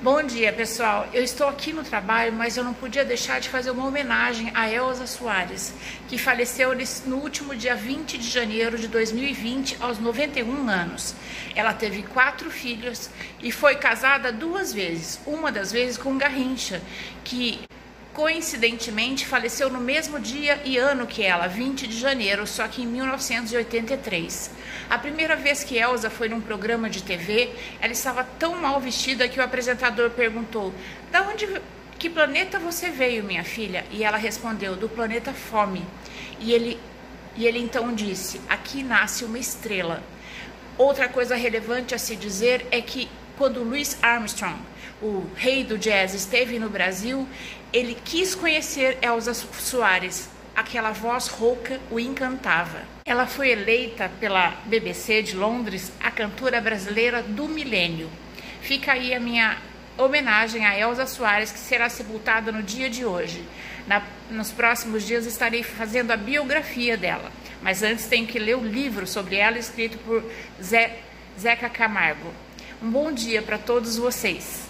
Bom dia, pessoal. Eu estou aqui no trabalho, mas eu não podia deixar de fazer uma homenagem a Elza Soares, que faleceu no último dia 20 de janeiro de 2020, aos 91 anos. Ela teve quatro filhos e foi casada duas vezes, uma das vezes com Garrincha, que coincidentemente faleceu no mesmo dia e ano que ela, 20 de janeiro, só que em 1983. A primeira vez que Elsa foi num programa de TV, ela estava tão mal vestida que o apresentador perguntou: "Da onde que planeta você veio, minha filha?" E ela respondeu: "Do planeta Fome." E ele e ele então disse: "Aqui nasce uma estrela." Outra coisa relevante a se dizer é que quando Louis Armstrong, o rei do jazz, esteve no Brasil, ele quis conhecer Elza Soares. Aquela voz rouca o encantava. Ela foi eleita pela BBC de Londres a cantora brasileira do milênio. Fica aí a minha homenagem a Elza Soares, que será sepultada no dia de hoje. Na, nos próximos dias estarei fazendo a biografia dela, mas antes tenho que ler o livro sobre ela, escrito por Zé, Zeca Camargo. Um bom dia para todos vocês.